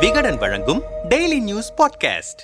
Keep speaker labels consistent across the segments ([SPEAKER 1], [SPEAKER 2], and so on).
[SPEAKER 1] விகடன் வழங்கும் daily news podcast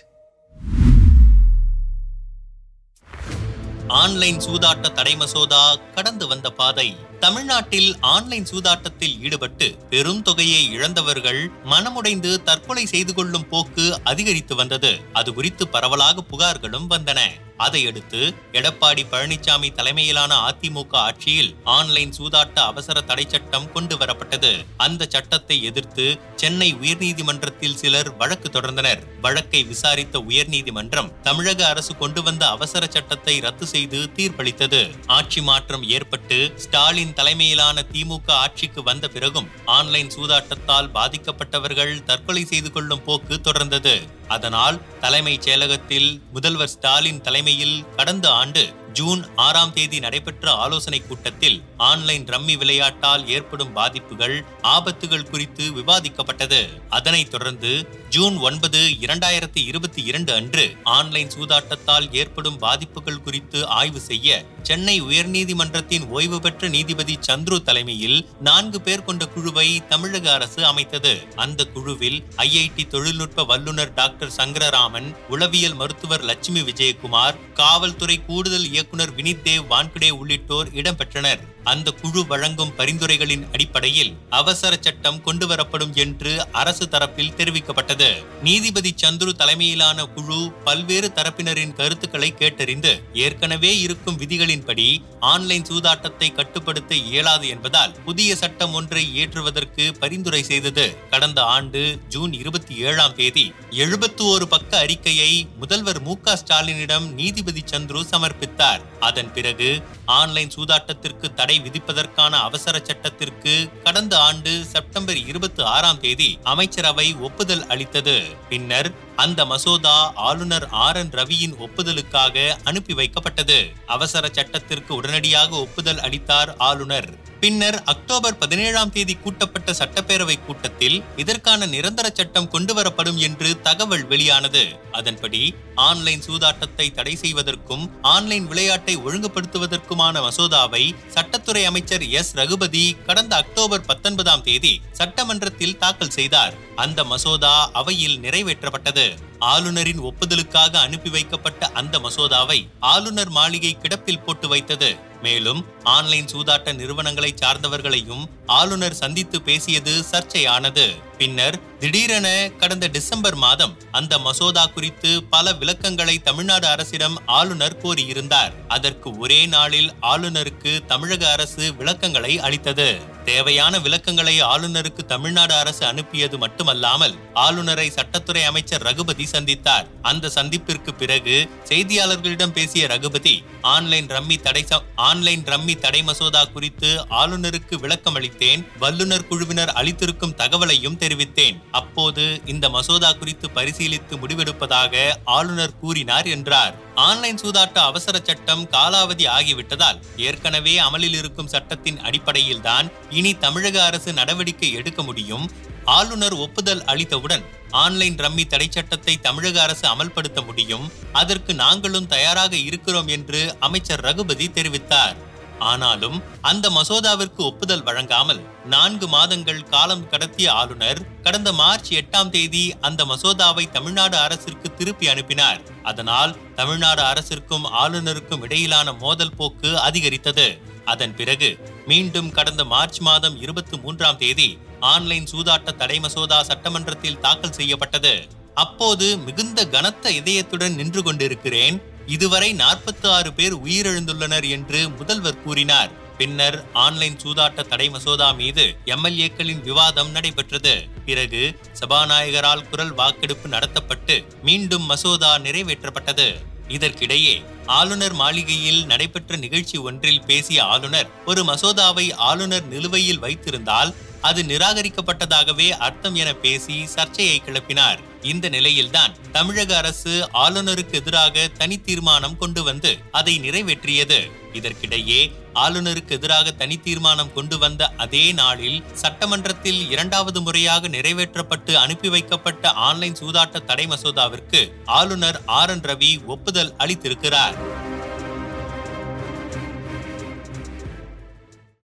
[SPEAKER 1] online சூதாட்ட தடை மசோதா கடந்து வந்த பாதை. தமிழ்நாட்டில் ஆன்லைன் சூதாட்டத்தில் ஈடுபட்டு பெரும் தொகையை இழந்தவர்கள் மனமுடைந்து தற்கொலை செய்து கொள்ளும் போக்கு அதிகரித்து வந்தது. அது குறித்து பரவலாக புகார்களும் வந்தன. அதையடுத்து எடப்பாடி பழனிசாமி தலைமையிலான அதிமுக ஆட்சியில் ஆன்லைன் சூதாட்ட அவசர தடை சட்டம் கொண்டு வரப்பட்டது. அந்த சட்டத்தை எதிர்த்து சென்னை உயர்நீதிமன்றத்தில் சிலர் வழக்கு தொடர்ந்தனர். வழக்கை விசாரித்த உயர்நீதிமன்றம் தமிழக அரசு கொண்டு வந்த அவசர சட்டத்தை ரத்து செய்து தீர்ப்பளித்தது. ஆட்சி மாற்றம் ஏற்பட்டு ஸ்டாலின் தலைமையிலான திமுக ஆட்சிக்கு வந்த பிறகும் ஆன்லைன் சூதாட்டத்தால் பாதிக்கப்பட்டவர்கள் தற்கொலை செய்து கொள்ளும் போக்கு தொடர்ந்தது. அதனால் தலைமைச் செயலகத்தில் முதல்வர் ஸ்டாலின் தலைமையில் கடந்த ஆண்டு ஜூன் ஆறாம் தேதி நடைபெற்ற ஆலோசனை கூட்டத்தில் ஆன்லைன் ரம்மி விளையாட்டால் ஏற்படும் பாதிப்புகள் ஆபத்துகள் குறித்து விவாதிக்கப்பட்டது. அதனைத் தொடர்ந்து ஜூன் ஒன்பது இரண்டாயிரத்தி இருபத்தி இரண்டு அன்று ஆன்லைன் சூதாட்டத்தால் ஏற்படும் பாதிப்புகள் குறித்து ஆய்வு செய்ய சென்னை உயர்நீதிமன்றத்தின் ஓய்வு பெற்ற நீதிபதி சந்துரு தலைமையில் நான்கு பேர் கொண்ட குழுவை தமிழக அரசு அமைத்தது. அந்த குழுவில் ஐஐடி தொழில்நுட்ப வல்லுநர் டாக்டர் சங்கரராமன் உளவியல் மருத்துவர் லட்சுமி விஜயகுமார் காவல்துறை கூடுதல் இயக்குனர் வினித் தேவ் வான்குடே உள்ளிட்டோர் இடம்பெற்றனர். அந்த குழு வழங்கும் பரிந்துரைகளின் அடிப்படையில் அவசர சட்டம் கொண்டுவரப்படும் என்று அரசு தரப்பில் தெரிவிக்கப்பட்டது. நீதிபதி சந்துரு தலைமையிலான குழு பல்வேறு தரப்பினரின் கருத்துக்களை கேட்டறிந்து ஏற்கனவே இருக்கும் விதிகளின்படி ஆன்லைன் சூதாட்டத்தை கட்டுப்படுத்த இயலாது என்பதால் புதிய சட்டம் ஒன்றை இயற்றுவதற்கு பரிந்துரை செய்தது. கடந்த ஆண்டு ஜூன் இருபத்தி ஏழாம் தேதி எழுபத்தி ஒரு பக்க அறிக்கையை முதல்வர் மு ஸ்டாலினிடம் நீதிபதி சந்துரு சமர்ப்பித்தார். அதன் பிறகு ஆன்லைன் சூதாட்டத்திற்கு தடை விதிப்பதற்கான அவசர சட்டத்திற்கு கடந்த ஆண்டு செப்டம்பர் இருபத்தி ஆறாம் தேதி அமைச்சரவை ஒப்புதல் அளித்தது. பின்னர் அந்த மசோதா ஆளுநர் ஆர் என் ரவியின் ஒப்புதலுக்காக அனுப்பி வைக்கப்பட்டது. அவசர சட்டத்திற்கு உடனடியாக ஒப்புதல் அளித்தார் ஆளுநர். பின்னர் அக்டோபர் பதினேழாம் தேதி கூட்டப்பட்ட சட்டப்பேரவை கூட்டத்தில் இதற்கான நிரந்தர சட்டம் கொண்டு வரப்படும் என்று தகவல் வெளியானது. அதன்படி ஆன்லைன் சூதாட்டத்தை தடை செய்வதற்கும் ஆன்லைன் விளையாட்டை ஒழுங்குபடுத்துவதற்குமான மசோதாவை சட்டத்துறை அமைச்சர் எஸ். ரகுபதி கடந்த அக்டோபர் பத்தொன்பதாம் தேதி சட்டமன்றத்தில் தாக்கல் செய்தார். அந்த மசோதா அவையில் நிறைவேற்றப்பட்டது. ஆளுநரின் ஒப்புதலுக்காக அனுப்பி வைக்கப்பட்ட அந்த மசோதாவை ஆளுநர் மாளிகை கிடப்பில் போட்டு வைத்தது. மேலும் ஆன்லைன் சூதாட்ட நிறுவனங்களை சார்ந்தவர்களையும் ஆளுநர் சந்தித்து பேசியது சர்ச்சையானது. பின்னர் திடீரென கடந்த டிசம்பர் மாதம் அந்த மசோதா குறித்து பல விளக்கங்களை தமிழ்நாடு அரசிடம் ஆளுநர் கோரியிருந்தார். அதற்கு ஒரே நாளில் ஆளுநருக்கு தமிழக அரசு விளக்கங்களை அளித்தது. தேவையான விளக்கங்களை ஆளுநருக்கு தமிழ்நாடு அரசு அனுப்பியது மட்டுமல்லாமல் ஆளுநரை சட்டத்துறை அமைச்சர் ரகுபதி சந்தித்தார். அந்த சந்திப்பிற்கு பிறகு செய்தியாளர்களிடம் பேசிய ரகுபதி ஆன்லைன் ரம்மி தடை ஆன்லைன் ரம்மி தடை மசோதா குறித்து ஆளுநருக்கு விளக்கம் அளித்தேன் வல்லுநர் குழுவினர் அளித்திருக்கும் தகவலையும் தெரிவித்தேன். அப்போது இந்த மசோதா குறித்து பரிசீலித்து முடிவெடுப்பதாக ஆளுநர் கூறினார் என்றார். ஆன்லைன் சூதாட்ட அவசர சட்டம் காலாவதி ஆகிவிட்டதால் ஏற்கனவே அமலில் இருக்கும் சட்டத்தின் அடிப்படையில் தான் இனி தமிழக அரசு நடவடிக்கை எடுக்க முடியும். ஆளுநர் ஒப்புதல் அளித்தவுடன் ஆன்லைன் ரம்மி தடை சட்டத்தை தமிழக அரசு அமல்படுத்த முடியும். அதற்கு நாங்களும் தயாராக இருக்கிறோம் என்று அமைச்சர் ரகுபதி தெரிவித்தார். ஆனாலும் அந்த மசோதாவிற்கு ஒப்புதல் வழங்காமல் நான்கு மாதங்கள் காலம் கடத்திய ஆளுநர் கடந்த மார்ச் எட்டாம் தேதி அந்த மசோதாவை தமிழ்நாடு அரசிற்கு திருப்பி அனுப்பினார். அதனால் தமிழ்நாடு அரசிற்கும் ஆளுநருக்கும் இடையிலான மோதல் போக்கு அதிகரித்தது. அதன் பிறகு மீண்டும் கடந்த மார்ச் மாதம் இருபத்தி மூன்றாம் தேதி ஆன்லைன் சூதாட்ட தடை மசோதா சட்டமன்றத்தில் தாக்கல் செய்யப்பட்டது. அப்போது மிகுந்த கனத்த இதயத்துடன் நின்று கொண்டிருக்கிறேன். இதுவரை நாற்பத்தி ஆறு பேர் உயிரிழந்துள்ளனர் என்று முதல்வர் கூறினார். பின்னர் ஆன்லைன் சூதாட்ட தடை மசோதா மீது எம்எல்ஏக்களின் விவாதம் நடைபெற்றது. பிறகு சபாநாயகரால் குரல் வாக்கெடுப்பு நடத்தப்பட்டு மீண்டும் மசோதா நிறைவேற்றப்பட்டது. இதற்கிடையே ஆளுநர் மாளிகையில் நடைபெற்ற நிகழ்ச்சி ஒன்றில் பேசிய ஆளுநர் ஒரு மசோதாவை ஆளுநர் நிலுவையில் வைத்திருந்தால் அது நிராகரிக்கப்பட்டதாகவே அர்த்தம் என பேசி சர்ச்சையை கிளப்பினார். இந்த நிலையில்தான் தமிழக அரசு ஆளுநருக்கு எதிராக தனி தீர்மானம் கொண்டு வந்து அதை நிறைவேற்றியது. இதற்கிடையே ஆளுநருக்கு எதிராக தனி தீர்மானம் கொண்டு வந்த அதே நாளில் சட்டமன்றத்தில் இரண்டாவது முறையாக நிறைவேற்றப்பட்டு அனுப்பி வைக்கப்பட்ட ஆன்லைன் சூதாட்ட தடை மசோதாவிற்கு ஆளுநர் ஆர் என் ரவி ஒப்புதல் அளித்திருக்கிறார்.